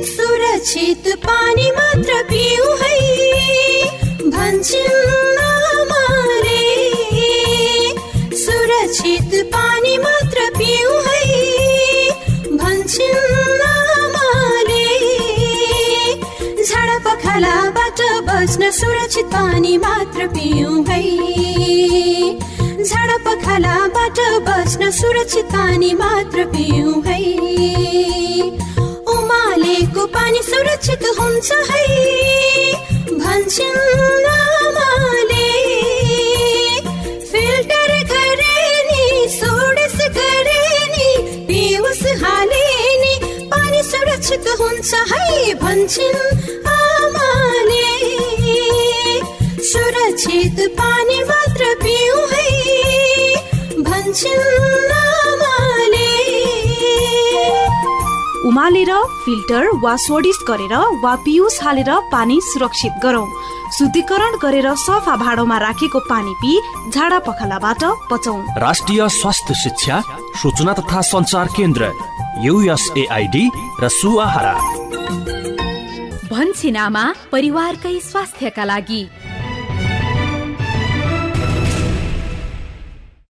सुरक्षित पानी मात्र पिउ है। भन्छन् आमाले। सुरक्षित पानी मात्र पिउ है। भन्छन् आमाले। झाडा पखालाबाट बस्न सुरक्षित पानी मात्र पिउ है। झाडा पखालाबाट बस्न सुरक्षित पानी मात्र पिउ है। पानी सुरक्षित हुन्छ है। भन्छन् आमाले फिल्टर गरे नि सोडस गरे नि पिउस हाले नि पानी सुरक्षित हुन्छ है। भन्छन् आमाले। सुरक्षित पानी मात्र पिउ है। भन्छन् आमाले उमालेर फिल्टर वा सोडिस गरेर वा पियुस हालेर पानी सुरक्षित गरौँ। शुद्धिकरण गरेर सफा भाँडोमा राखेको पानी पी झाडा पखालाबाट बचौँ राष्ट्रिय स्वास्थ्य शिक्षा सूचना तथा संचार केन्द्र युएसएआइडी र सुआहारा। भन्छिनामा परिवारकै स्वास्थ्यका लागि।